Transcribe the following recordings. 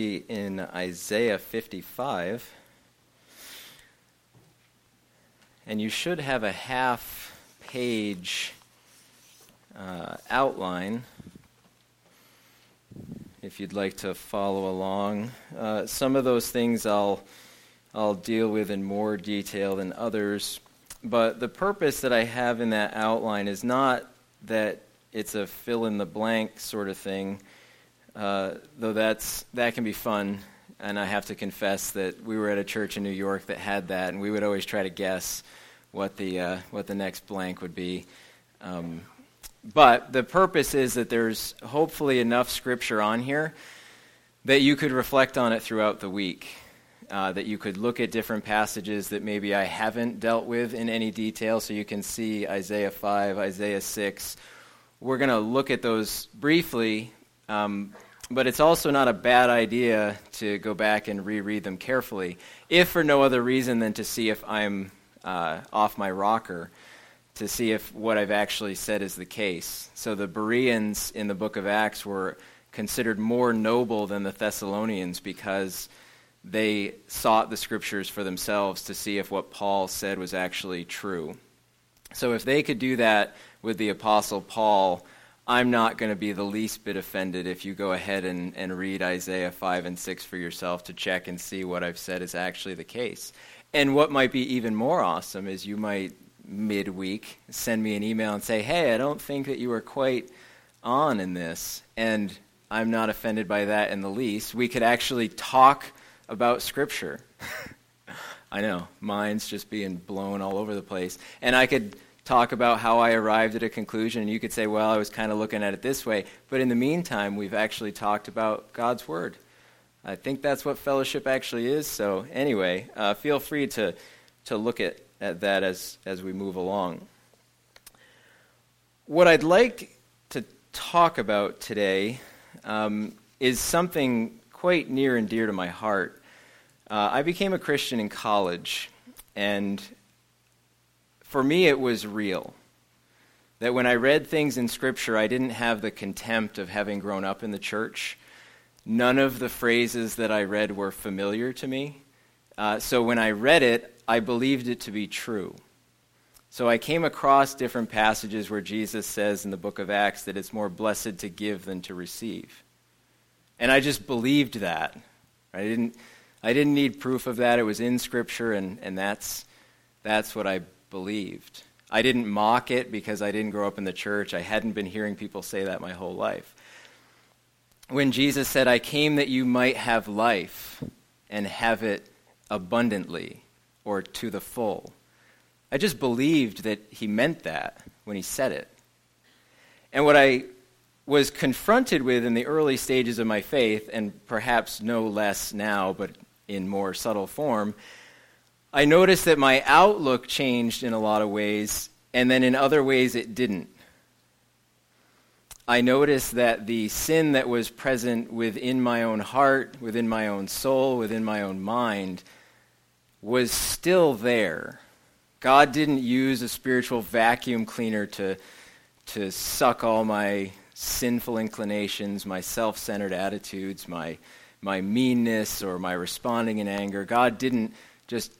be in Isaiah 55. And you should have a half page uh, outline if you'd like to follow along. Uh, some of those things I'll, I'll deal with in more detail than others. But the purpose that I have in that outline is not that it's a fill in the blank sort of thing, uh, though that's, that can be fun. And I have to confess that we were at a church in New York that had that, and we would always try to guess what the, uh, what the next blank would be. Um, but the purpose is that there's hopefully enough scripture on here that you could reflect on it throughout the week. Uh, that you could look at different passages that maybe I haven't dealt with in any detail, so you can see Isaiah 5, Isaiah 6. We're going to look at those briefly, um, but it's also not a bad idea to go back and reread them carefully, if for no other reason than to see if I'm uh, off my rocker to see if what I've actually said is the case. So the Bereans in the book of Acts were considered more noble than the Thessalonians because they sought the scriptures for themselves to see if what Paul said was actually true. So if they could do that with the Apostle Paul, I'm not going to be the least bit offended if you go ahead and, and read Isaiah 5 and 6 for yourself to check and see what I've said is actually the case. And what might be even more awesome is you might midweek send me an email and say, hey, I don't think that you were quite on in this. And I'm not offended by that in the least. We could actually talk about Scripture. I know, mine's just being blown all over the place. And I could talk about how I arrived at a conclusion, and you could say, well, I was kind of looking at it this way. But in the meantime, we've actually talked about God's Word. I think that's what fellowship actually is. So, anyway, uh, feel free to, to look at at that as, as we move along. What I'd like to talk about today um, is something quite near and dear to my heart. Uh, I became a Christian in college, and for me it was real. That when I read things in Scripture, I didn't have the contempt of having grown up in the church. None of the phrases that I read were familiar to me. Uh, so when I read it, I believed it to be true. So I came across different passages where Jesus says in the book of Acts that it's more blessed to give than to receive. And I just believed that. I didn't, I didn't need proof of that. It was in Scripture, and, and that's, that's what I believed. I didn't mock it because I didn't grow up in the church. I hadn't been hearing people say that my whole life. When Jesus said, I came that you might have life and have it abundantly, or to the full. I just believed that he meant that when he said it. And what I was confronted with in the early stages of my faith, and perhaps no less now, but in more subtle form, I noticed that my outlook changed in a lot of ways, and then in other ways it didn't. I noticed that the sin that was present within my own heart, within my own soul, within my own mind, was still there. God didn't use a spiritual vacuum cleaner to, to suck all my sinful inclinations, my self centered attitudes, my, my meanness, or my responding in anger. God didn't just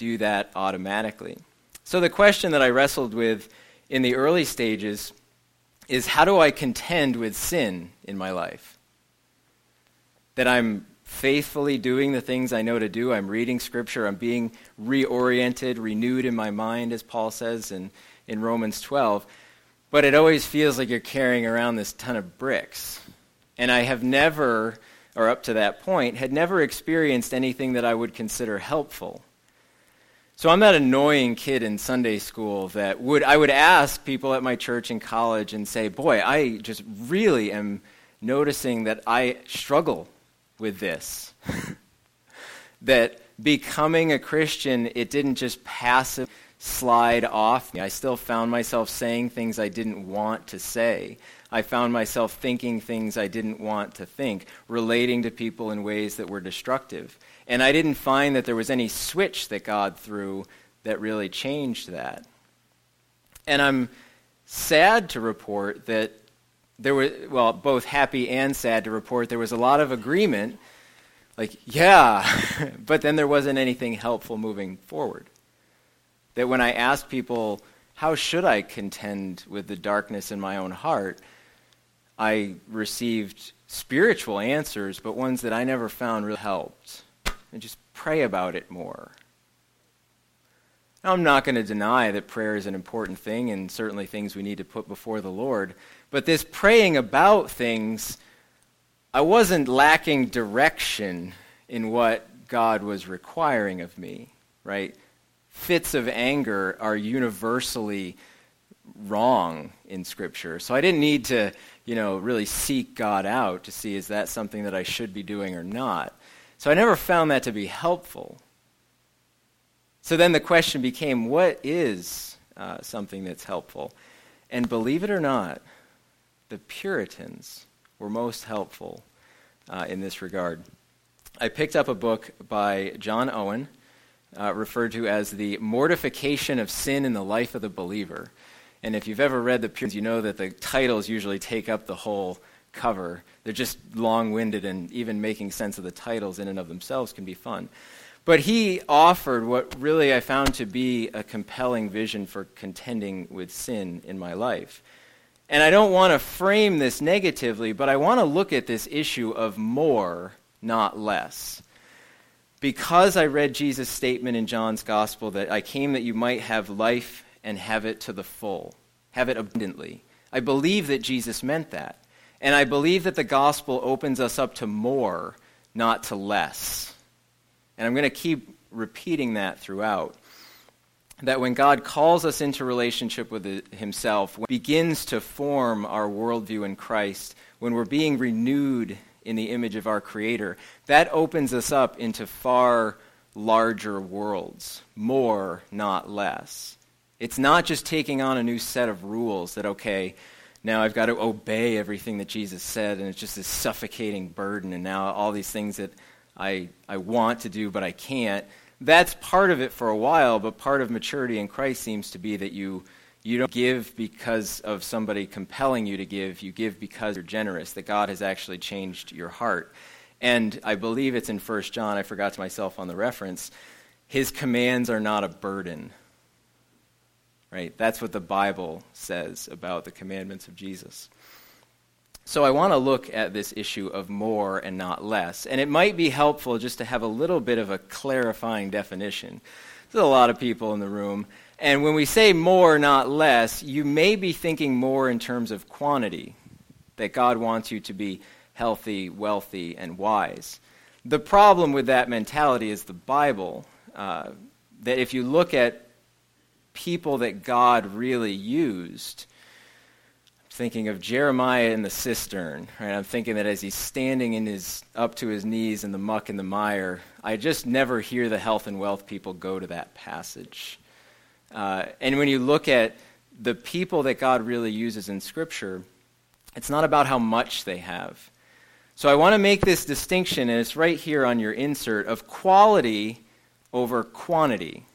do that automatically. So, the question that I wrestled with in the early stages is how do I contend with sin in my life? That I'm faithfully doing the things I know to do. I'm reading Scripture. I'm being reoriented, renewed in my mind, as Paul says in, in Romans 12. But it always feels like you're carrying around this ton of bricks. And I have never, or up to that point, had never experienced anything that I would consider helpful. So I'm that annoying kid in Sunday school that would I would ask people at my church in college and say, "Boy, I just really am noticing that I struggle with this that becoming a Christian, it didn't just passive slide off. I still found myself saying things I didn't want to say. I found myself thinking things I didn't want to think, relating to people in ways that were destructive. And I didn't find that there was any switch that God threw that really changed that. And I'm sad to report that there was, well, both happy and sad to report there was a lot of agreement Like, yeah, but then there wasn't anything helpful moving forward. That when I asked people, how should I contend with the darkness in my own heart? I received spiritual answers, but ones that I never found really helped. And just pray about it more. Now, I'm not going to deny that prayer is an important thing and certainly things we need to put before the Lord. But this praying about things, I wasn't lacking direction in what God was requiring of me, right? Fits of anger are universally wrong in Scripture. So I didn't need to, you know, really seek God out to see is that something that I should be doing or not. So I never found that to be helpful. So then the question became what is uh, something that's helpful? And believe it or not, the Puritans were most helpful uh, in this regard. I picked up a book by John Owen, uh, referred to as The Mortification of Sin in the Life of the Believer. And if you've ever read the Puritans, you know that the titles usually take up the whole cover. They're just long winded, and even making sense of the titles in and of themselves can be fun. But he offered what really I found to be a compelling vision for contending with sin in my life. And I don't want to frame this negatively, but I want to look at this issue of more, not less. Because I read Jesus' statement in John's gospel that I came that you might have life and have it to the full, have it abundantly. I believe that Jesus meant that. And I believe that the gospel opens us up to more, not to less. And I'm going to keep repeating that throughout. That when God calls us into relationship with Himself, begins to form our worldview in Christ, when we're being renewed in the image of our Creator, that opens us up into far larger worlds, more, not less. It's not just taking on a new set of rules that, okay, now I've got to obey everything that Jesus said, and it's just this suffocating burden, and now all these things that I, I want to do but I can't. That's part of it for a while, but part of maturity in Christ seems to be that you, you don't give because of somebody compelling you to give, you give because you're generous, that God has actually changed your heart. And I believe it's in 1 John, I forgot to myself on the reference, his commands are not a burden right? That's what the Bible says about the commandments of Jesus. So I want to look at this issue of more and not less. And it might be helpful just to have a little bit of a clarifying definition. There's a lot of people in the room. And when we say more, not less, you may be thinking more in terms of quantity, that God wants you to be healthy, wealthy, and wise. The problem with that mentality is the Bible. Uh, that if you look at people that God really used. I'm thinking of Jeremiah in the cistern, right? I'm thinking that as he's standing in his up to his knees in the muck and the mire, I just never hear the health and wealth people go to that passage. Uh, and when you look at the people that God really uses in Scripture, it's not about how much they have. So I want to make this distinction, and it's right here on your insert, of quality over quantity.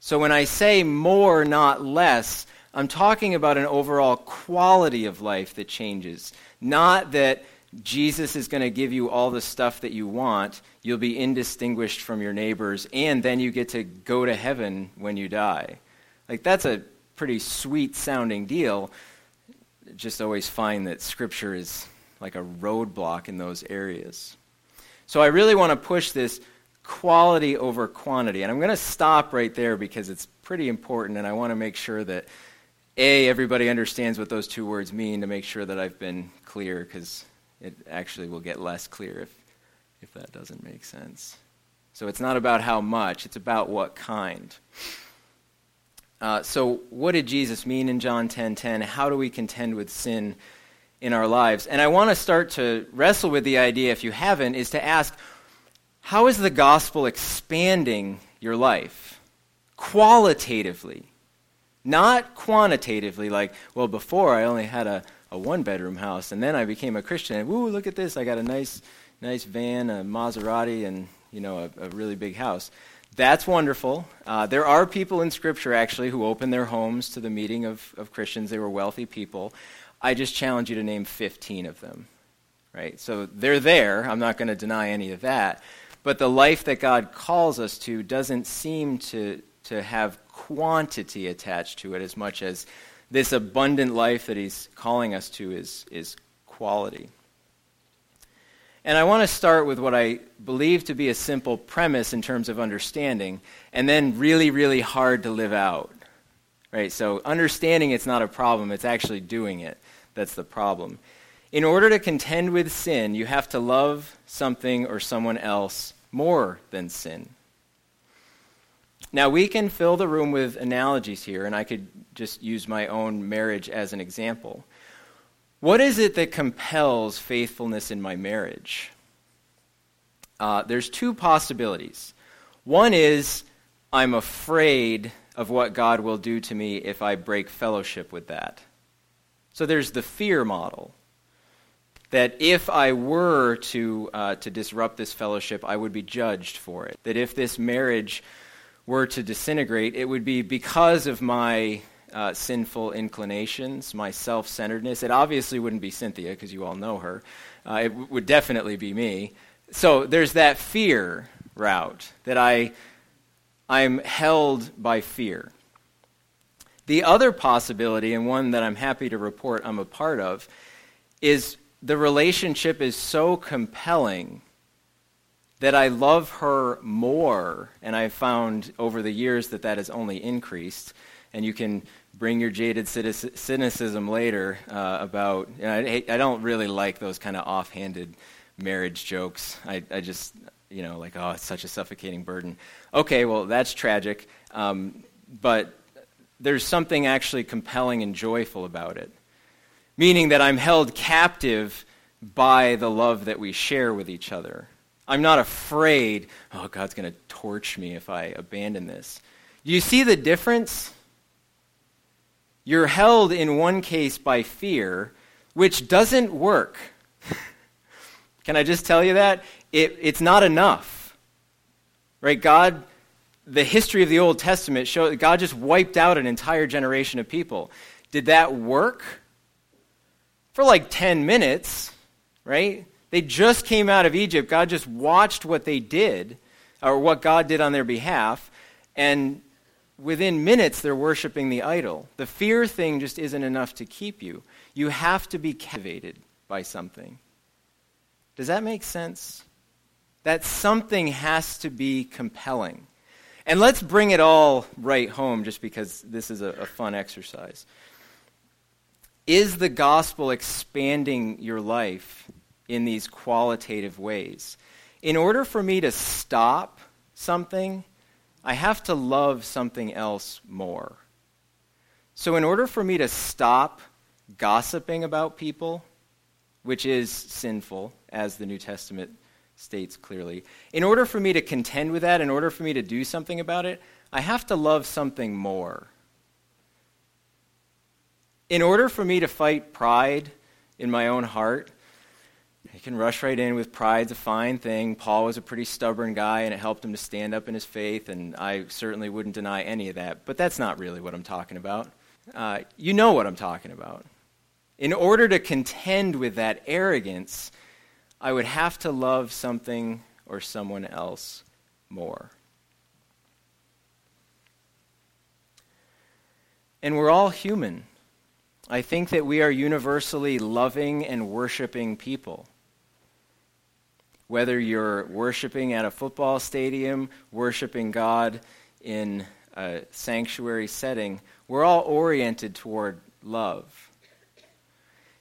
So when I say more, not less, I'm talking about an overall quality of life that changes. Not that Jesus is going to give you all the stuff that you want, you'll be indistinguished from your neighbors, and then you get to go to heaven when you die. Like, that's a pretty sweet sounding deal. Just always find that Scripture is like a roadblock in those areas. So I really want to push this quality over quantity. And I'm going to stop right there because it's pretty important, and I want to make sure that, A, everybody understands what those two words mean to make sure that I've been clear, because it actually will get less clear if, if that doesn't make sense. So it's not about how much, it's about what kind. Uh, so, what did Jesus mean in John 10:10? 10, 10? How do we contend with sin in our lives? And I want to start to wrestle with the idea, if you haven't, is to ask how is the gospel expanding your life? Qualitatively, not quantitatively, like, well, before I only had a, a one bedroom house, and then I became a Christian, and woo, look at this, I got a nice, nice van, a Maserati, and, you know, a, a really big house. That's wonderful. Uh, there are people in Scripture, actually, who opened their homes to the meeting of, of Christians. They were wealthy people. I just challenge you to name 15 of them right? So they're there. I'm not going to deny any of that. But the life that God calls us to doesn't seem to, to have quantity attached to it as much as this abundant life that He's calling us to is, is quality. And I want to start with what I believe to be a simple premise in terms of understanding, and then really, really hard to live out. Right? So understanding it's not a problem, it's actually doing it that's the problem. In order to contend with sin, you have to love something or someone else more than sin. Now, we can fill the room with analogies here, and I could just use my own marriage as an example. What is it that compels faithfulness in my marriage? Uh, there's two possibilities. One is I'm afraid of what God will do to me if I break fellowship with that. So there's the fear model that if I were to, uh, to disrupt this fellowship, I would be judged for it. That if this marriage were to disintegrate, it would be because of my uh, sinful inclinations, my self centeredness. It obviously wouldn't be Cynthia, because you all know her. Uh, it w- would definitely be me. So there's that fear route that I, I'm held by fear. The other possibility, and one that I'm happy to report I'm a part of, is the relationship is so compelling that I love her more, and I've found over the years that that has only increased. And you can bring your jaded cynicism later uh, about. I, I, don't really like those kind of offhanded marriage jokes. I, I, just, you know, like, oh, it's such a suffocating burden. Okay, well, that's tragic. Um, but there's something actually compelling and joyful about it meaning that I'm held captive by the love that we share with each other. I'm not afraid, oh, God's going to torch me if I abandon this. Do you see the difference? You're held in one case by fear, which doesn't work. Can I just tell you that? It, it's not enough. Right? God, the history of the Old Testament shows that God just wiped out an entire generation of people. Did that work? For like 10 minutes, right? They just came out of Egypt. God just watched what they did, or what God did on their behalf, and within minutes they're worshiping the idol. The fear thing just isn't enough to keep you. You have to be captivated by something. Does that make sense? That something has to be compelling. And let's bring it all right home just because this is a, a fun exercise. Is the gospel expanding your life in these qualitative ways? In order for me to stop something, I have to love something else more. So, in order for me to stop gossiping about people, which is sinful, as the New Testament states clearly, in order for me to contend with that, in order for me to do something about it, I have to love something more in order for me to fight pride in my own heart, you can rush right in with pride's a fine thing. Paul was a pretty stubborn guy, and it helped him to stand up in his faith, and I certainly wouldn't deny any of that. But that's not really what I'm talking about. Uh, you know what I'm talking about. In order to contend with that arrogance, I would have to love something or someone else more. And we're all human. I think that we are universally loving and worshiping people. Whether you're worshiping at a football stadium, worshiping God in a sanctuary setting, we're all oriented toward love.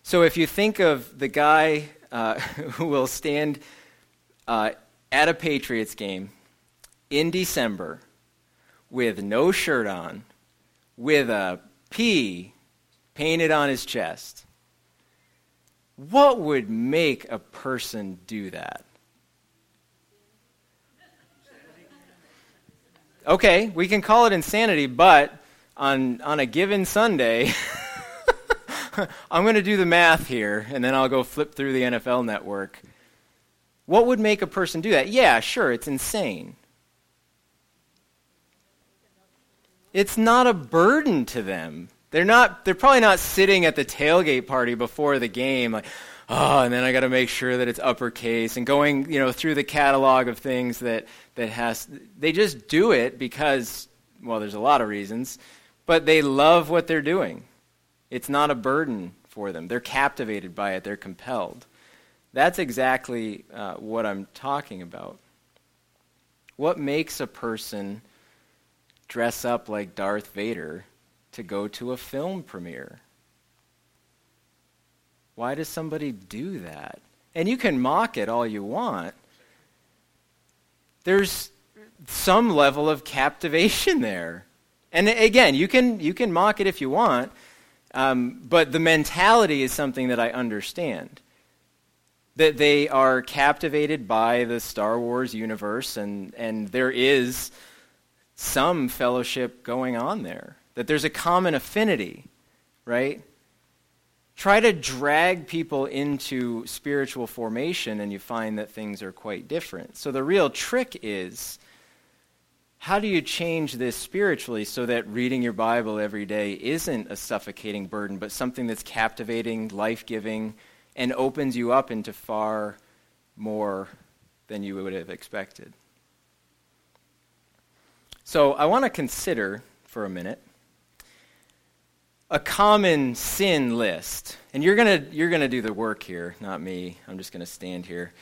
So if you think of the guy uh, who will stand uh, at a Patriots game in December with no shirt on, with a P painted on his chest. What would make a person do that? Okay, we can call it insanity, but on, on a given Sunday, I'm going to do the math here, and then I'll go flip through the NFL network. What would make a person do that? Yeah, sure, it's insane. It's not a burden to them. They're not they're probably not sitting at the tailgate party before the game like, oh, and then I got to make sure that it's uppercase and going, you know, through the catalog of things that that has they just do it because well, there's a lot of reasons, but they love what they're doing. It's not a burden for them. They're captivated by it. They're compelled. That's exactly uh, what I'm talking about. What makes a person dress up like Darth Vader to go to a film premiere? Why does somebody do that? And you can mock it all you want. There's some level of captivation there. And again, you can, you can mock it if you want, um, but the mentality is something that I understand. That they are captivated by the Star Wars universe, and, and there is some fellowship going on there. That there's a common affinity, right? try to drag people into spiritual formation and you find that things are quite different. So the real trick is how do you change this spiritually so that reading your Bible every day isn't a suffocating burden, but something that's captivating, life giving, and opens you up into far more than you would have expected? So I want to consider for a minute a common sin list. And you're going to you're to do the work here, not me. I'm just going to stand here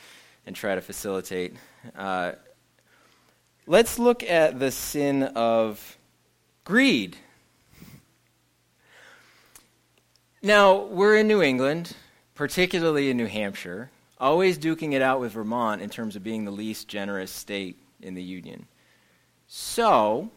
and try to facilitate. Uh, let's look at the sin of greed. Now, we're in New England, particularly in New Hampshire, always duking it out with Vermont in terms of being the least generous state in the Union. So,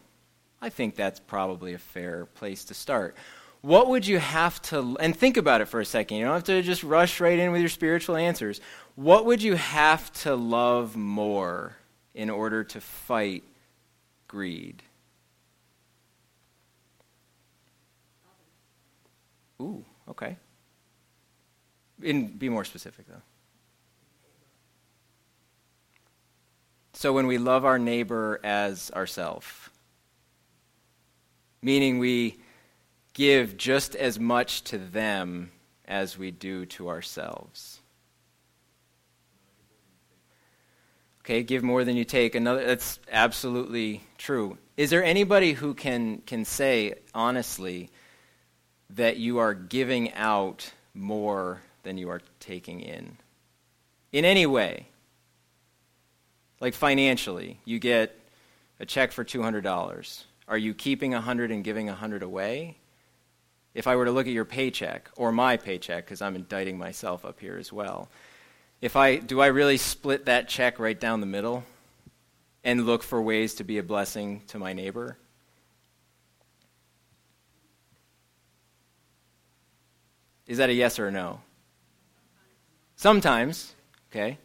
I think that's probably a fair place to start what would you have to, and think about it for a second. You don't have to just rush right in with your spiritual answers. What would you have to love more in order to fight greed? Ooh, okay. Be more specific, though. So when we love our neighbor as ourself, meaning we give just as much to them as we do to ourselves. Okay, give more than you take. Another that's absolutely true. Is there anybody who can can say honestly that you are giving out more than you are taking in? In any way. Like financially, you get a check for $200. Are you keeping 100 and giving 100 away? If I were to look at your paycheck or my paycheck, because I'm indicting myself up here as well, if I do I really split that check right down the middle and look for ways to be a blessing to my neighbor? Is that a yes or a no? Sometimes, okay.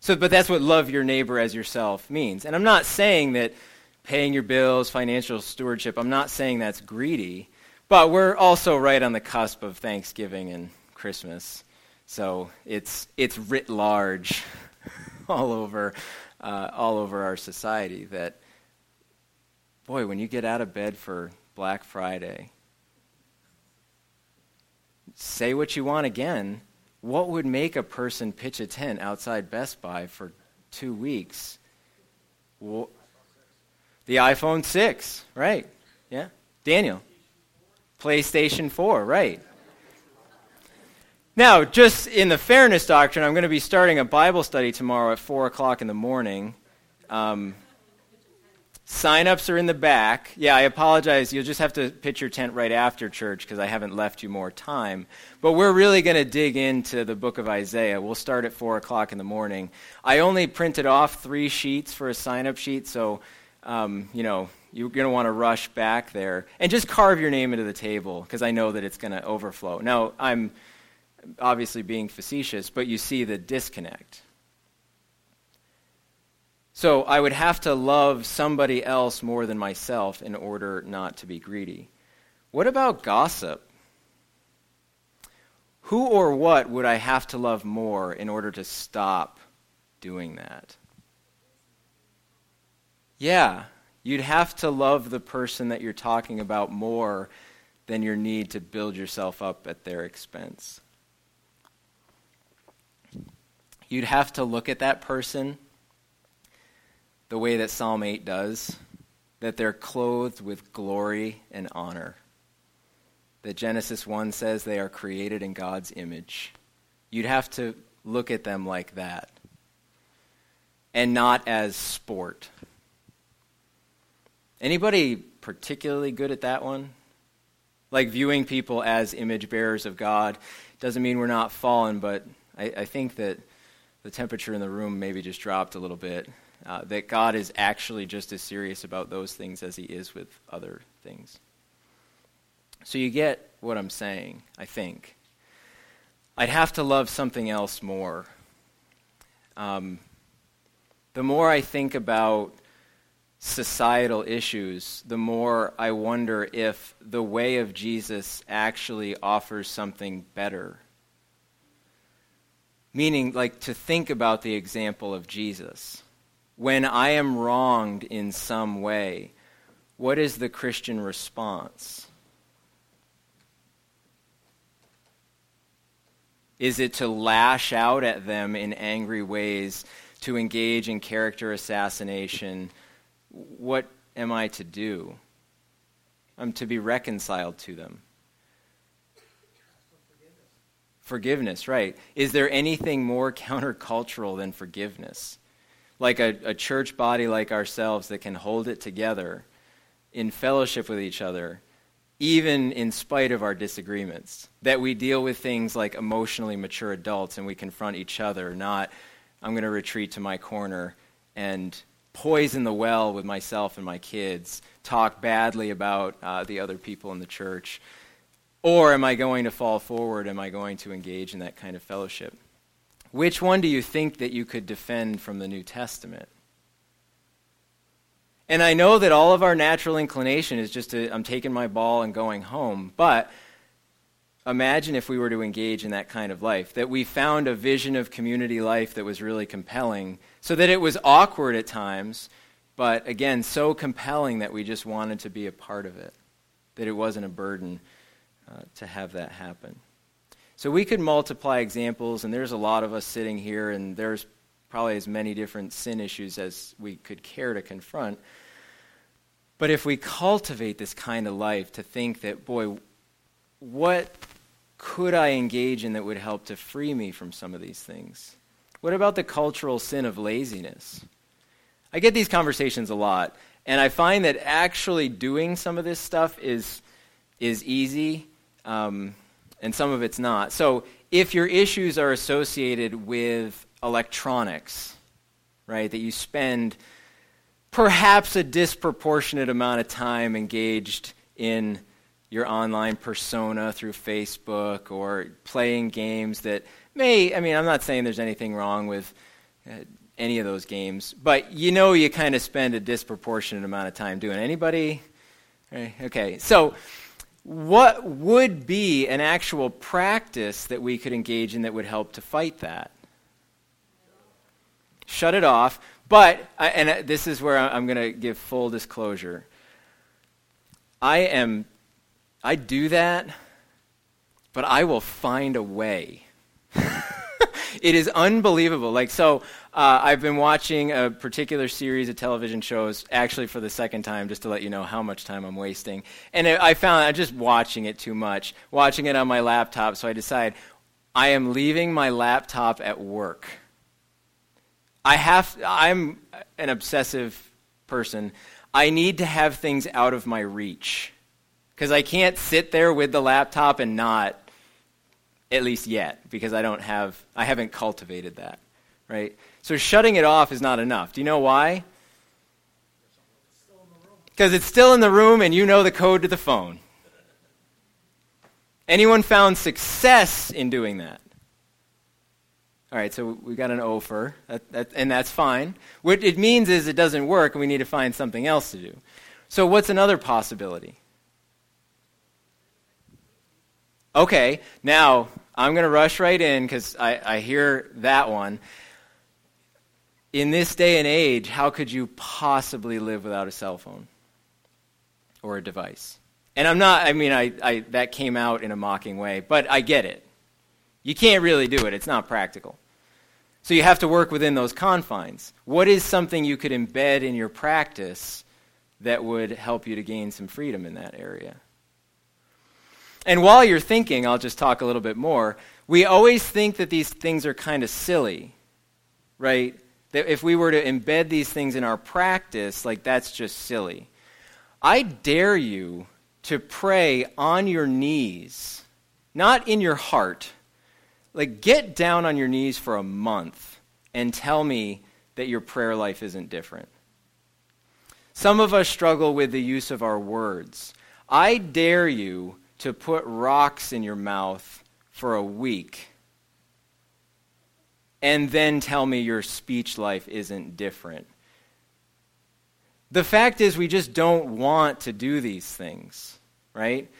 So, but that's what love your neighbor as yourself means. And I'm not saying that paying your bills, financial stewardship, I'm not saying that's greedy. But we're also right on the cusp of Thanksgiving and Christmas. So it's, it's writ large all over, uh, all over our society that, boy, when you get out of bed for Black Friday, say what you want again. What would make a person pitch a tent outside Best Buy for two weeks? Well, the iPhone 6, right? Yeah. Daniel. PlayStation 4, right. Now, just in the fairness doctrine, I'm going to be starting a Bible study tomorrow at 4 o'clock in the morning. Um, sign ups are in the back. Yeah, I apologize. You'll just have to pitch your tent right after church because I haven't left you more time. But we're really going to dig into the book of Isaiah. We'll start at 4 o'clock in the morning. I only printed off three sheets for a sign up sheet, so, um, you know, you're going to want to rush back there and just carve your name into the table because I know that it's going to overflow. Now, I'm obviously being facetious, but you see the disconnect. So I would have to love somebody else more than myself in order not to be greedy. What about gossip? Who or what would I have to love more in order to stop doing that? Yeah, You'd have to love the person that you're talking about more than your need to build yourself up at their expense. you'd have to look at that person the way that Psalm 8 does, that they're clothed with glory and honor. That Genesis 1 says they are created in God's image. You'd have to look at them like that and not as sport. Anybody particularly good at that one? Like viewing people as image bearers of God doesn't mean we're not fallen, but I, I think that the temperature in the room maybe just dropped a little bit. Uh, that God is actually just as serious about those things as he is with other things. So you get what I'm saying, I think. I'd have to love something else more. Um, the more I think about societal issues, the more I wonder if the way of Jesus actually offers something better. Meaning, like, to think about the example of Jesus. When I am wronged in some way, what is the Christian response? Is it to lash out at them in angry ways, to engage in character assassination? What am I to do? I'm to be reconciled to them. Forgiveness, right. Is there anything more countercultural than forgiveness? Like a, a church body like ourselves that can hold it together in fellowship with each other even in spite of our disagreements. That we deal with things like emotionally mature adults and we confront each other, not, I'm going to retreat to my corner and poison the well with myself and my kids, talk badly about uh, the other people in the church. Or am I going to fall forward? Am I going to engage in that kind of fellowship? Which one do you think that you could defend from the New Testament? And I know that all of our natural inclination is just to, I'm taking my ball and going home. But imagine if we were to engage in that kind of life, that we found a vision of community life that was really compelling, so that it was awkward at times, but again, so compelling that we just wanted to be a part of it, that it wasn't a burden uh, to have that happen. So we could multiply examples, and there's a lot of us sitting here, and there's probably as many different sin issues as we could care to confront. But if we cultivate this kind of life to think that, boy, what could I engage in that would help to free me from some of these things? What about the cultural sin of laziness? I get these conversations a lot, and I find that actually doing some of this stuff is, is easy, um, and some of it's not. So if your issues are associated with electronics, right, that you spend perhaps a disproportionate amount of time engaged in your online persona through Facebook or playing games that may, I mean, I'm not saying there's anything wrong with uh, any of those games, but you know you kind of spend a disproportionate amount of time doing. Anybody? Eh, okay, so what would be an actual practice that we could engage in that would help to fight that? Shut it off. But, uh, and uh, this is where I'm going to give full disclosure. I am, I do that, but I will find a way. it is unbelievable. Like, so uh, I've been watching a particular series of television shows, actually for the second time, just to let you know how much time I'm wasting. And it, I found I'm just watching it too much, watching it on my laptop, so I decide I am leaving my laptop at work I have, I'm an obsessive person. I need to have things out of my reach. Because I can't sit there with the laptop and not, at least yet, because I don't have, I haven't cultivated that, right? So shutting it off is not enough. Do you know why? Because it's still in the room and you know the code to the phone. Anyone found success in doing that? All right, so we got an offer, that, that, and that's fine. What it means is it doesn't work, and we need to find something else to do. So, what's another possibility? Okay, now I'm going to rush right in because I, I hear that one. In this day and age, how could you possibly live without a cell phone or a device? And I'm not, I mean, I, I, that came out in a mocking way, but I get it. You can't really do it, it's not practical. So you have to work within those confines. What is something you could embed in your practice that would help you to gain some freedom in that area? And while you're thinking, I'll just talk a little bit more. We always think that these things are kind of silly, right? That if we were to embed these things in our practice, like that's just silly. I dare you to pray on your knees, not in your heart like, get down on your knees for a month and tell me that your prayer life isn't different. Some of us struggle with the use of our words. I dare you to put rocks in your mouth for a week and then tell me your speech life isn't different. The fact is, we just don't want to do these things, right?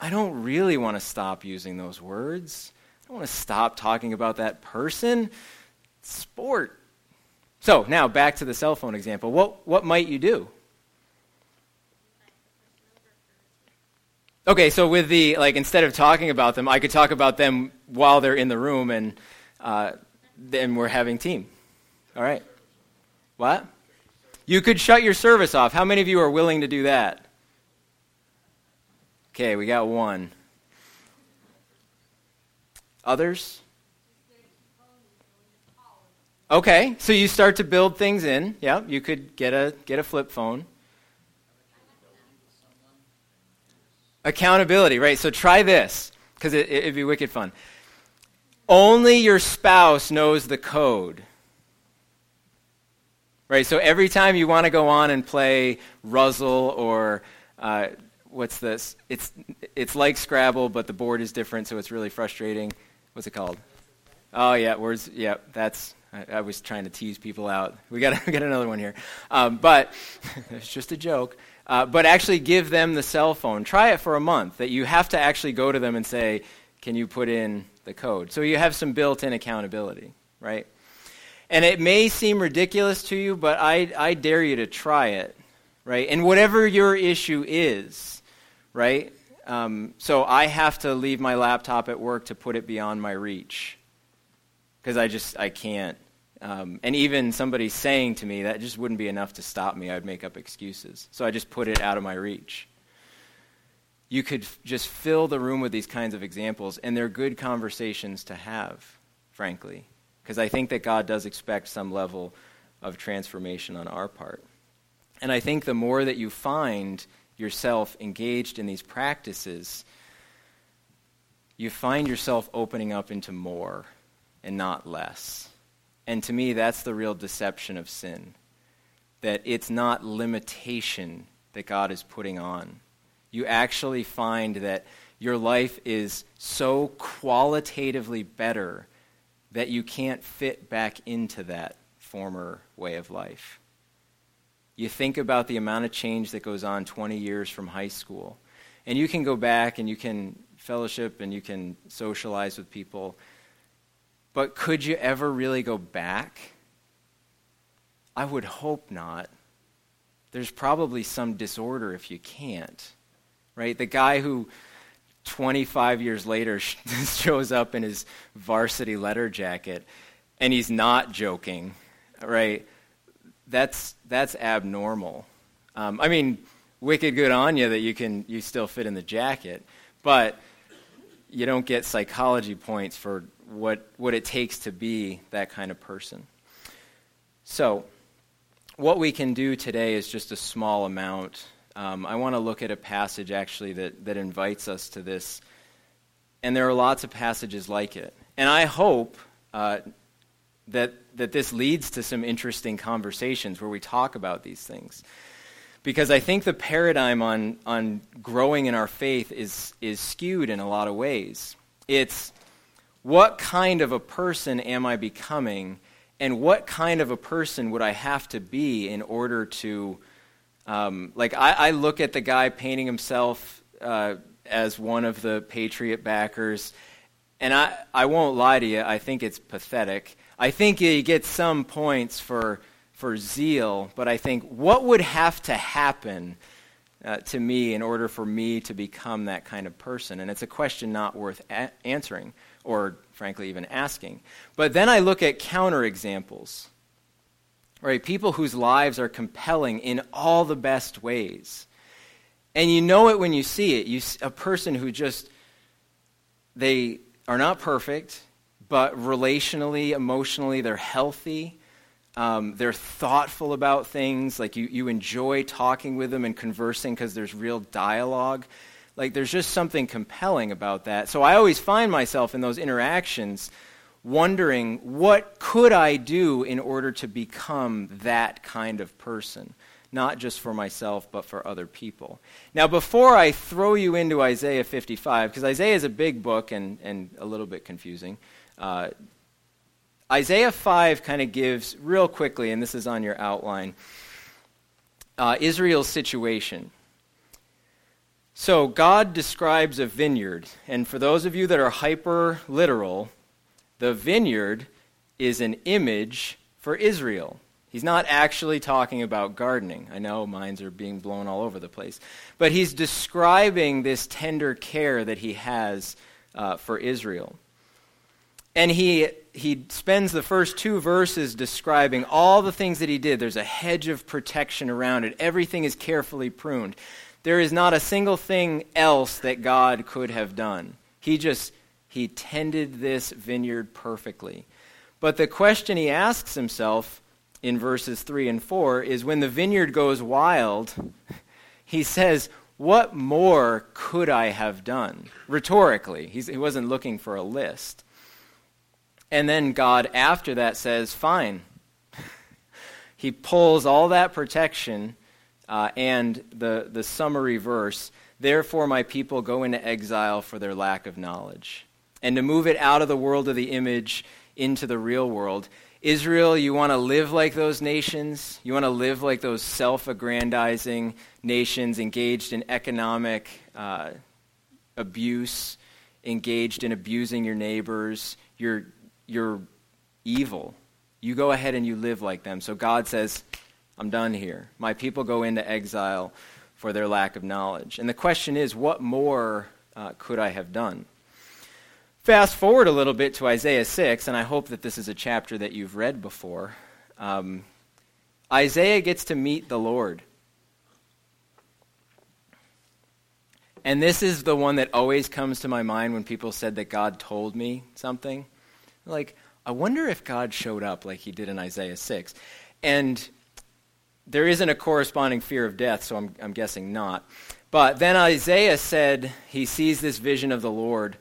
I don't really want to stop using those words I don't want to stop talking about that person. Sport. So now back to the cell phone example. What, what might you do? Okay, so with the, like, instead of talking about them, I could talk about them while they're in the room and uh, then we're having team. All right. What? You could shut your service off. How many of you are willing to do that? Okay, we got one. Others? Okay, so you start to build things in. Yeah, you could get a get a flip phone. Accountability, right? So try this because it, it'd be wicked fun. Only your spouse knows the code. Right? So every time you want to go on and play Ruzzle or uh, what's this? It's, it's like Scrabble, but the board is different, so it's really frustrating. What's it called? Oh yeah, words. Yeah, that's. I, I was trying to tease people out. We got we got another one here, um, but it's just a joke. Uh, but actually, give them the cell phone. Try it for a month. That you have to actually go to them and say, "Can you put in the code?" So you have some built-in accountability, right? And it may seem ridiculous to you, but I I dare you to try it, right? And whatever your issue is, right? Um, so I have to leave my laptop at work to put it beyond my reach because I just I can't. Um, and even somebody saying to me that just wouldn't be enough to stop me. I'd make up excuses. So I just put it out of my reach. You could f- just fill the room with these kinds of examples, and they're good conversations to have, frankly, because I think that God does expect some level of transformation on our part. And I think the more that you find yourself engaged in these practices, you find yourself opening up into more and not less. And to me, that's the real deception of sin. That it's not limitation that God is putting on. You actually find that your life is so qualitatively better that you can't fit back into that former way of life. You think about the amount of change that goes on 20 years from high school. And you can go back and you can fellowship and you can socialize with people. But could you ever really go back? I would hope not. There's probably some disorder if you can't. Right? The guy who 25 years later shows up in his varsity letter jacket and he's not joking, right? that's, that's abnormal. Um, I mean, wicked good on you that you can you still fit in the jacket, but you don't get psychology points for what what it takes to be that kind of person. So, what we can do today is just a small amount. Um, I want to look at a passage actually that that invites us to this, and there are lots of passages like it. And I hope uh, that, that this leads to some interesting conversations where we talk about these things. Because I think the paradigm on, on growing in our faith is, is skewed in a lot of ways. It's what kind of a person am I becoming, and what kind of a person would I have to be in order to. Um, like, I, I, look at the guy painting himself uh, as one of the Patriot backers, and I, I won't lie to you, I think it's pathetic. I think he gets some points for, for zeal, but I think what would have to happen uh, to me in order for me to become that kind of person? And it's a question not worth a- answering. or frankly, even asking. But then I look at counterexamples, right? People whose lives are compelling in all the best ways. And you know it when you see it. You, a person who just, they are not perfect, but relationally, emotionally, they're healthy. Um, they're thoughtful about things. Like you, you enjoy talking with them and conversing because there's real dialogue. Like there's just something compelling about that. So I always find myself in those interactions wondering what could I do in order to become that kind of person? Not just for myself, but for other people. Now, before I throw you into Isaiah 55, because Isaiah is a big book and, and a little bit confusing, uh, Isaiah 5 kind of gives, real quickly, and this is on your outline, uh, Israel's situation. So, God describes a vineyard. And for those of you that are hyper literal, the vineyard is an image for Israel. He's not actually talking about gardening. I know minds are being blown all over the place. But he's describing this tender care that he has uh, for Israel. And he, he spends the first two verses describing all the things that he did. There's a hedge of protection around it, everything is carefully pruned. There is not a single thing else that God could have done. He just, he tended this vineyard perfectly. But the question he asks himself in verses 3 and 4 is when the vineyard goes wild, he says, What more could I have done? Rhetorically, he wasn't looking for a list. And then God, after that, says, Fine. he pulls all that protection uh, and the, the summary verse Therefore, my people go into exile for their lack of knowledge. And to move it out of the world of the image into the real world. Israel, you want to live like those nations? You want to live like those self aggrandizing nations engaged in economic uh, abuse, engaged in abusing your neighbors? You're, you're evil. You go ahead and you live like them. So God says, I'm done here. My people go into exile for their lack of knowledge. And the question is, what more uh, could I have done? Fast forward a little bit to Isaiah 6, and I hope that this is a chapter that you've read before. Um, Isaiah gets to meet the Lord. And this is the one that always comes to my mind when people said that God told me something. Like, I wonder if God showed up like he did in Isaiah 6. And there isn't a corresponding fear of death, so I'm, I'm guessing not. But then Isaiah said he sees this vision of the Lord.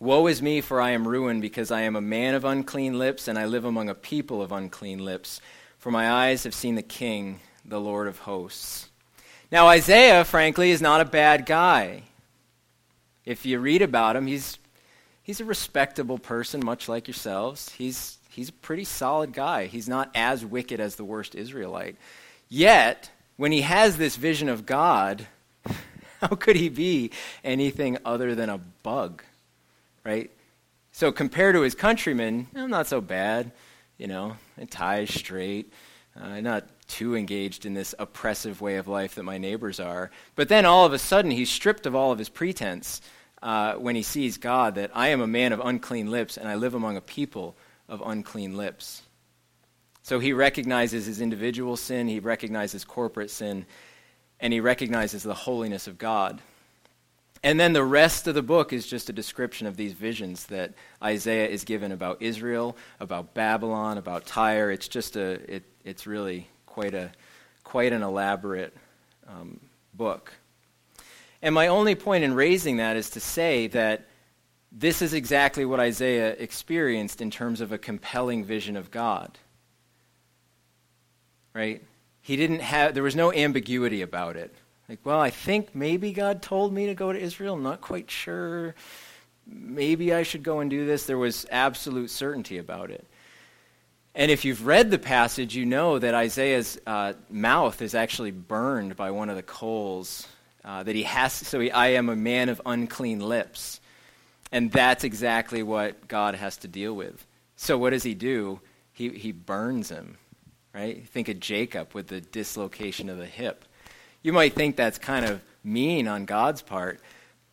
Woe is me, for I am ruined, because I am a man of unclean lips, and I live among a people of unclean lips. For my eyes have seen the King, the Lord of hosts. Now, Isaiah, frankly, is not a bad guy. If you read about him, he's, he's a respectable person, much like yourselves. He's, he's a pretty solid guy. He's not as wicked as the worst Israelite. Yet, when he has this vision of God, how could he be anything other than a bug? Right? So, compared to his countrymen, I'm not so bad. You know, and ties straight. Uh, not too engaged in this oppressive way of life that my neighbors are. But then all of a sudden, he's stripped of all of his pretense uh, when he sees God that I am a man of unclean lips and I live among a people of unclean lips. So he recognizes his individual sin, he recognizes corporate sin, and he recognizes the holiness of God. And then the rest of the book is just a description of these visions that Isaiah is given about Israel, about Babylon, about Tyre. It's just a, it, it's really quite a, quite an elaborate um, book. And my only point in raising that is to say that this is exactly what Isaiah experienced in terms of a compelling vision of God. Right? He didn't have, there was no ambiguity about it. Like, well, I think maybe God told me to go to Israel. I'm not quite sure. Maybe I should go and do this. There was absolute certainty about it. And if you've read the passage, you know that Isaiah's uh, mouth is actually burned by one of the coals. Uh, that he has, so he, I am a man of unclean lips. And that's exactly what God has to deal with. So what does he do? He, he burns him, right? Think of Jacob with the dislocation of the hip. You might think that's kind of mean on God's part,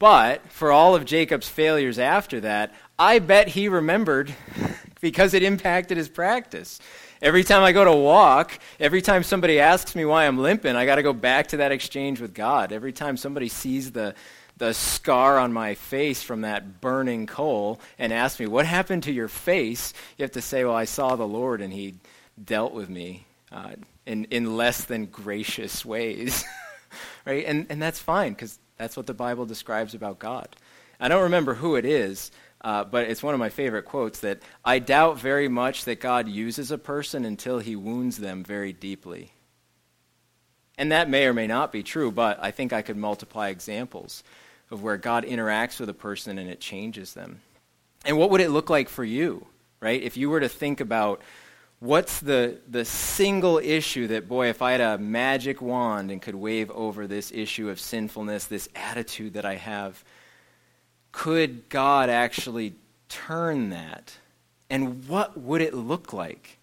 But for all of Jacob's failures after that, I bet he remembered because it impacted his practice. Every time I go to walk, every time somebody asks me why I'm limping, I got to go back to that exchange with God. Every time somebody sees the, the scar on my face from that burning coal and asks me, What happened to your face? You have to say, Well, I saw the Lord and he dealt with me uh, in, in less than gracious ways. right? And, and that's fine because that's what the Bible describes about God. I don't remember who it is, uh, but it's one of my favorite quotes that I doubt very much that God uses a person until he wounds them very deeply. And that may or may not be true, but I think I could multiply examples of where God interacts with a person and it changes them. And what would it look like for you, right? If you were to think about what's the, the single issue that, boy, if I had a magic wand and could wave over this issue of sinfulness, this attitude that I have, could God actually turn that? And what would it look like?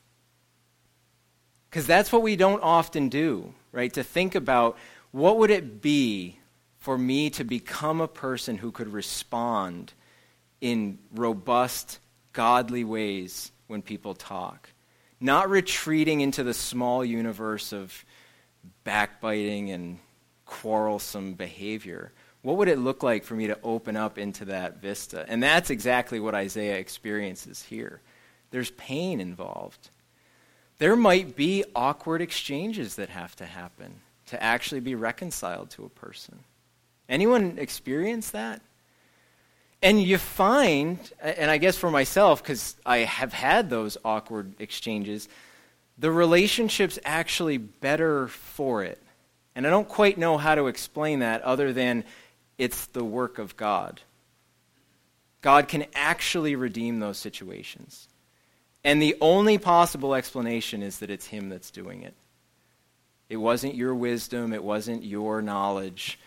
Because that's what we don't often do, right? To think about what would it be for me to become a person who could respond in robust, godly ways when people talk. Not retreating into the small universe of backbiting and quarrelsome behavior, what would it look like for me to open up into that vista? And that's exactly what Isaiah experiences here. There's pain involved. There might be awkward exchanges that have to happen to actually be reconciled to a person. Anyone experience that? And you find, and I guess for myself, because I have had those awkward exchanges, the relationship's actually better for it. And I don't quite know how to explain that other than it's the work of God. God can actually redeem those situations. And the only possible explanation is that it's Him that's doing it. It wasn't your wisdom, it wasn't your knowledge.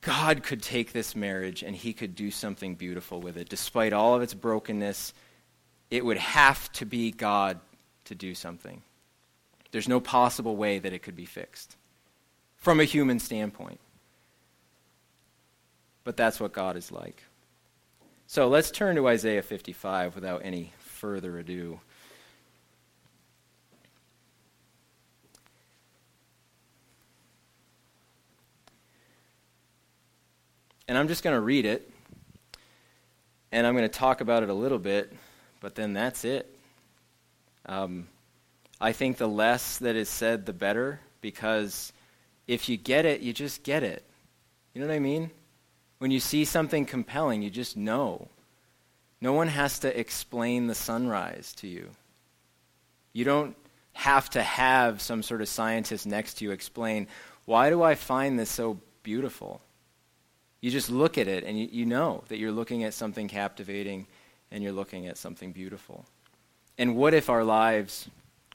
God could take this marriage and He could do something beautiful with it. Despite all of its brokenness, it would have to be God to do something. There's no possible way that it could be fixed from a human standpoint but that's what God is like. So let's turn to Isaiah 55 without any further ado. And I'm just going to read it, and I'm going to talk about it a little bit, but then that's it. Um, I think the less that is said, the better, because if you get it, you just get it. You know what I mean? When you see something compelling, you just know. No one has to explain the sunrise to you. You don't have to have some sort of scientist next to you explain, why do I find this so beautiful? You just look at it and you, you know that you're looking at something captivating and you're looking at something beautiful. And what if our lives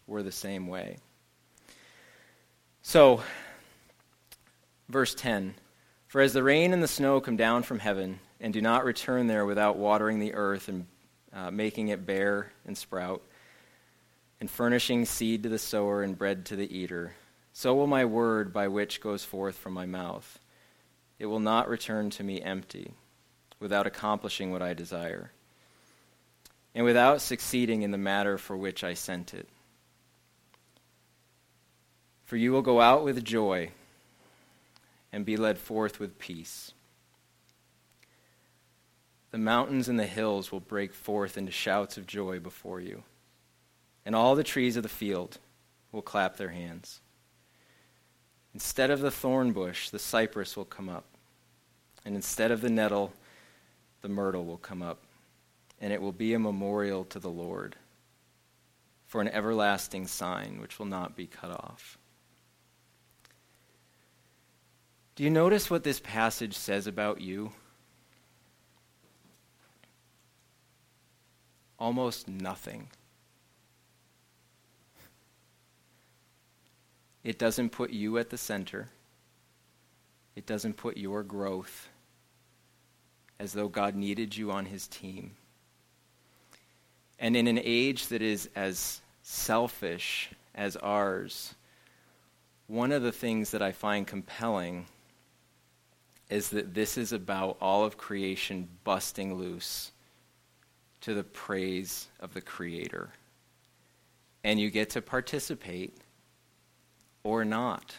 were the same way? So, verse 10 for as the rain and the snow come down from heaven and do not return there without watering the earth and uh, making it bear and sprout, and furnishing seed to the sower and bread to the eater, so will my word by which goes forth from my mouth. It will not return to me empty, without accomplishing what I desire, and without succeeding in the matter for which I sent it. For you will go out with joy and be led forth with peace. The mountains and the hills will break forth into shouts of joy before you, and all the trees of the field will clap their hands. Instead of the thorn bush, the cypress will come up, and instead of the nettle, the myrtle will come up, and it will be a memorial to the Lord for an everlasting sign which will not be cut off. Do you notice what this passage says about you? Almost nothing. It doesn't put you at the center. It doesn't put your growth as though God needed you on his team. And in an age that is as selfish as ours, one of the things that I find compelling is that this is about all of creation busting loose to the praise of the Creator. And you get to participate or not.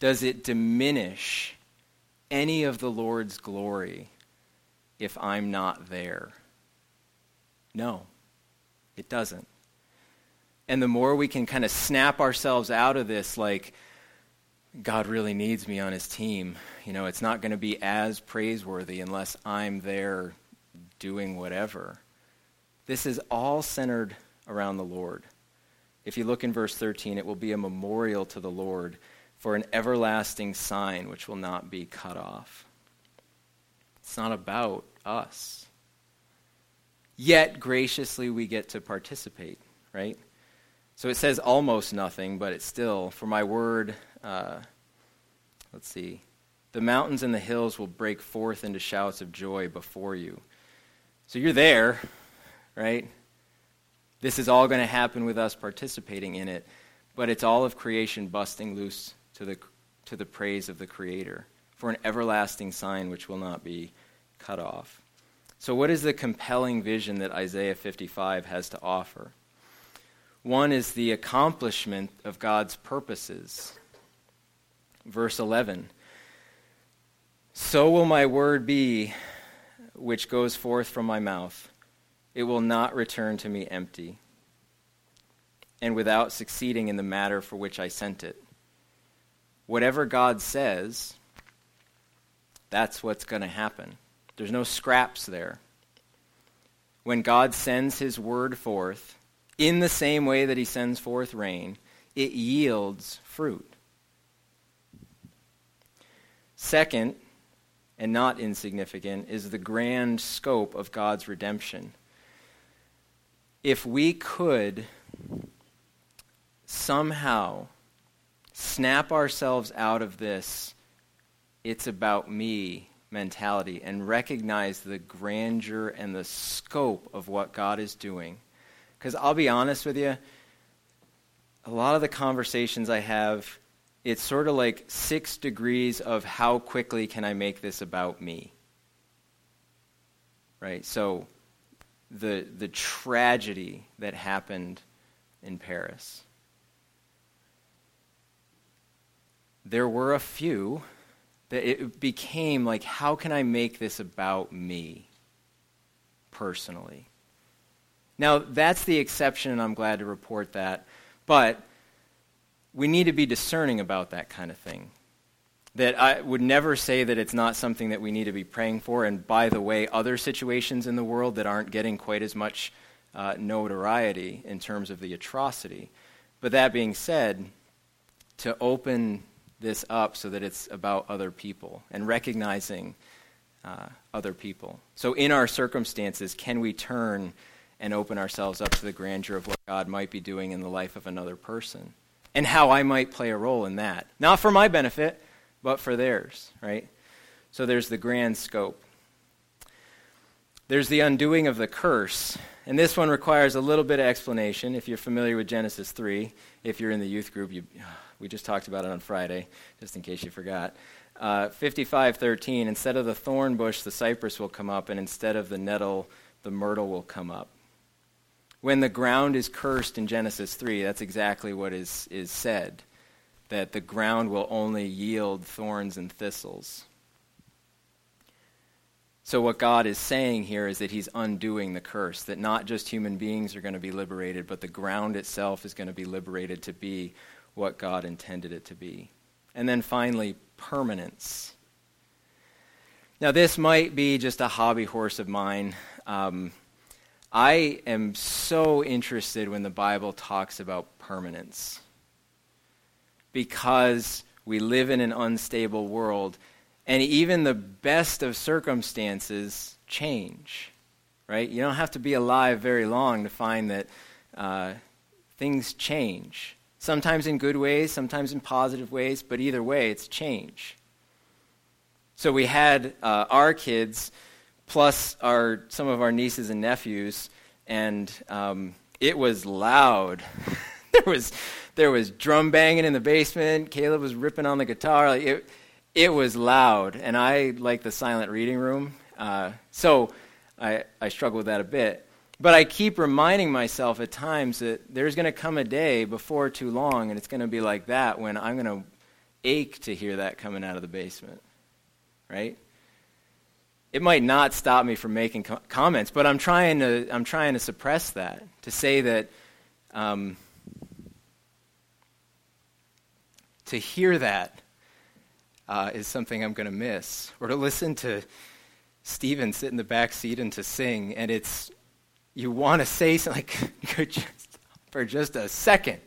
Does it diminish any of the Lord's glory if I'm not there? No, it doesn't. And the more we can kind of snap ourselves out of this, like, God really needs me on his team, you know, it's not going to be as praiseworthy unless I'm there doing whatever. This is all centered around the Lord. If you look in verse 13, it will be a memorial to the Lord for an everlasting sign which will not be cut off. It's not about us. Yet, graciously, we get to participate, right? So it says almost nothing, but it's still, for my word, uh, let's see, the mountains and the hills will break forth into shouts of joy before you. So you're there, right? This is all going to happen with us participating in it, but it's all of creation busting loose to the, to the praise of the Creator for an everlasting sign which will not be cut off. So, what is the compelling vision that Isaiah 55 has to offer? One is the accomplishment of God's purposes. Verse 11 So will my word be which goes forth from my mouth, it will not return to me empty, and without succeeding in the matter for which I sent it whatever God says, that's what's going to happen. There's no scraps there. When God sends his word forth, in the same way that he sends forth rain, it yields fruit. Second, and not insignificant, is the grand scope of God's redemption. If we could somehow snap ourselves out of this it's about me mentality and recognize the grandeur and the scope of what God is doing. Because I'll be honest with you, a lot of the conversations I have, it's sort of like six degrees of how quickly can I make this about me. Right? So the the tragedy that happened in Paris there were a few that it became like, how can I make this about me personally? Now, that's the exception, and I'm glad to report that. But we need to be discerning about that kind of thing. That I would never say that it's not something that we need to be praying for. And by the way, other situations in the world that aren't getting quite as much uh, notoriety in terms of the atrocity. But that being said, to open this up so that it's about other people and recognizing uh, other people. So, in our circumstances, can we turn and open ourselves up to the grandeur of what God might be doing in the life of another person and how I might play a role in that? Not for my benefit, but for theirs, right? So, there's the grand scope. There's the undoing of the curse. And this one requires a little bit of explanation. If you're familiar with Genesis 3, if you're in the youth group, you we just talked about it on Friday, just in case you forgot. Uh, 55:13. Instead of the thorn bush, the cypress will come up, and instead of the nettle, the myrtle will come up. When the ground is cursed in Genesis 3, that's exactly what is, is said that the ground will only yield thorns and thistles. So, what God is saying here is that He's undoing the curse, that not just human beings are going to be liberated, but the ground itself is going to be liberated to be what God intended it to be. And then finally, permanence. Now, this might be just a hobby horse of mine. Um, I am so interested when the Bible talks about permanence because we live in an unstable world, and even the best of circumstances change, right? You don't have to be alive very long to find that uh, things change. Sometimes in good ways, sometimes in positive ways, but either way, it's change. So we had uh, our kids plus our, some of our nieces and nephews, and um, it was loud. there, was, there was drum banging in the basement. Caleb was ripping on the guitar. Like it, it was loud, and I like the silent reading room, uh, so I, I struggle with that a bit. But I keep reminding myself at times that there's going to come a day before too long, and it's going to be like that when I'm going to ache to hear that coming out of the basement, right? It might not stop me from making co- comments, but I'm trying to I'm trying to suppress that to say that um, to hear that uh, is something I'm going to miss, or to listen to Stephen sit in the back seat and to sing, and it's you want to say something like for just a second,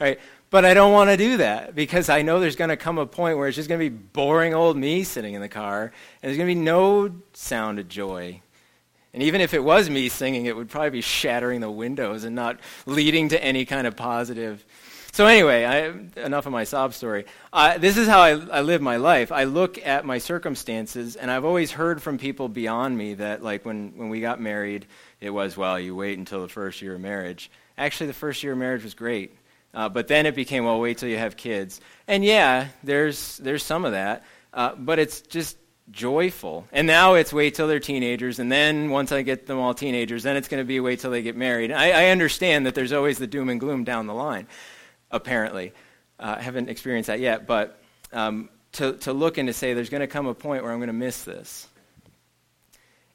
right? But I don't want to do that because I know there's going to come a point where it's just going to be boring old me sitting in the car, and there's going to be no sound of joy. And even if it was me singing, it would probably be shattering the windows and not leading to any kind of positive so anyway, I, enough of my sob story. Uh, this is how I, I live my life. I look at my circumstances, and I've always heard from people beyond me that, like when, when we got married, it was, well, you wait until the first year of marriage. Actually, the first year of marriage was great. Uh, but then it became, well, wait till you have kids. And yeah, there's, there's some of that. Uh, but it's just joyful. And now it's wait till they're teenagers, and then once I get them all teenagers, then it's going to be wait till they get married. I, I understand that there's always the doom and gloom down the line apparently. Uh, I haven't experienced that yet, but um, to, to look and to say there's going to come a point where I'm going to miss this.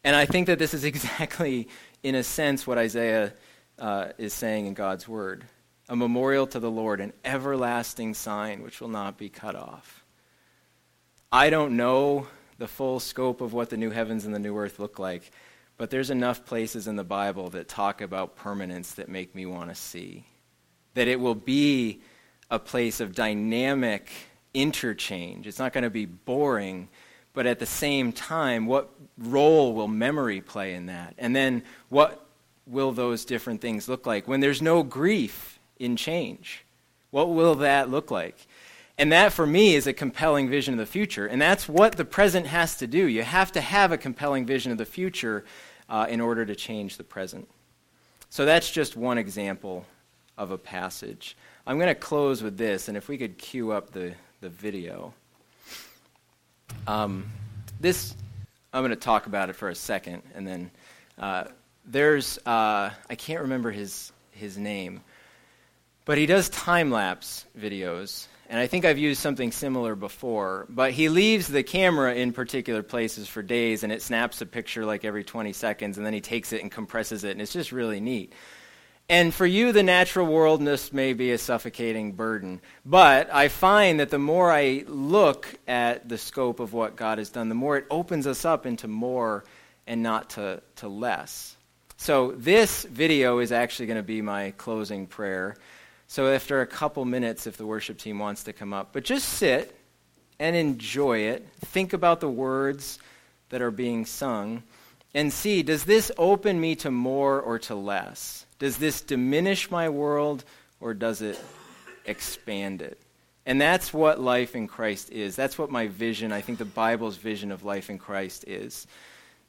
And I think that this is exactly, in a sense, what Isaiah uh, is saying in God's word a memorial to the Lord, an everlasting sign which will not be cut off. I don't know the full scope of what the new heavens and the new earth look like, but there's enough places in the Bible that talk about permanence that make me want to see that it will be a place of dynamic interchange. It's not going to be boring, but at the same time, what role will memory play in that? And then what will those different things look like when there's no grief in change? What will that look like? And that, for me, is a compelling vision of the future. And that's what the present has to do. You have to have a compelling vision of the future uh, in order to change the present. So that's just one example of a passage. I'm going to close with this, and if we could cue up the, the video. Um, this, I'm going to talk about it for a second, and then uh, there's, uh, I can't remember his, his name, but he does time lapse videos. And I think I've used something similar before. But he leaves the camera in particular places for days, and it snaps a picture like every 20 seconds, and then he takes it and compresses it, and it's just really neat. And for you, the natural worldness may be a suffocating burden. But I find that the more I look at the scope of what God has done, the more it opens us up into more and not to, to less. So this video is actually going to be my closing prayer. So after a couple minutes, if the worship team wants to come up, but just sit and enjoy it. Think about the words that are being sung and see does this open me to more or to less? Does this diminish my world or does it expand it? And that's what life in Christ is. That's what my vision, I think the Bible's vision of life in Christ is.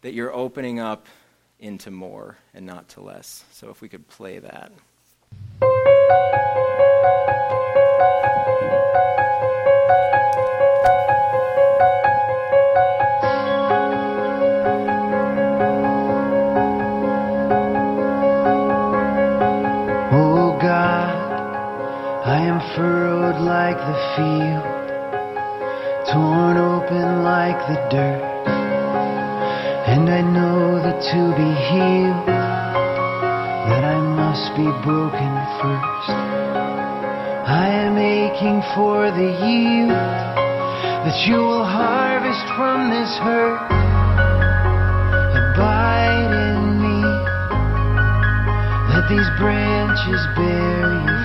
That you're opening up into more and not to less. So if we could play that. Oh like the field, torn open like the dirt. And I know that to be healed, must be broken first. I am aching for the yield that you will harvest from this hurt. Abide in me, let these branches bear you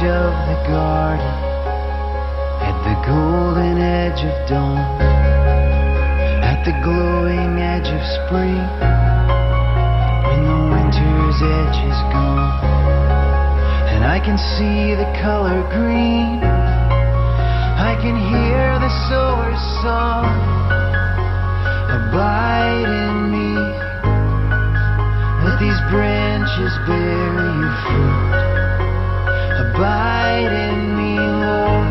edge of the garden, at the golden edge of dawn, at the glowing edge of spring, when the winter's edge is gone, and I can see the color green, I can hear the sower's song, abide in me, let these branches bear you fruit abide in me, Lord.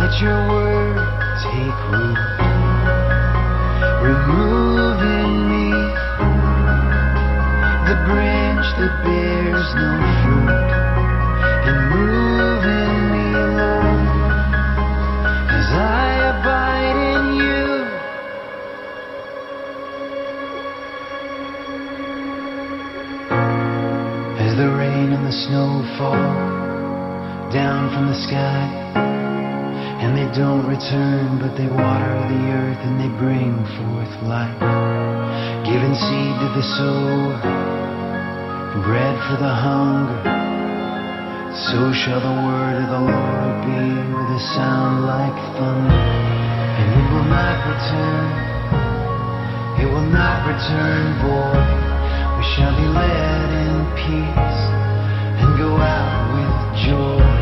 Let your word take root. Remove in me the branch that bears no fruit. And move in me, Lord, as I abide in you. As the rain and the snow fall down from the sky. And they don't return, but they water the earth and they bring forth life. Giving seed to the sower, bread for the hunger. So shall the word of the Lord be with a sound like thunder. And it will not return, it will not return, boy. We shall be led in peace and go out with joy.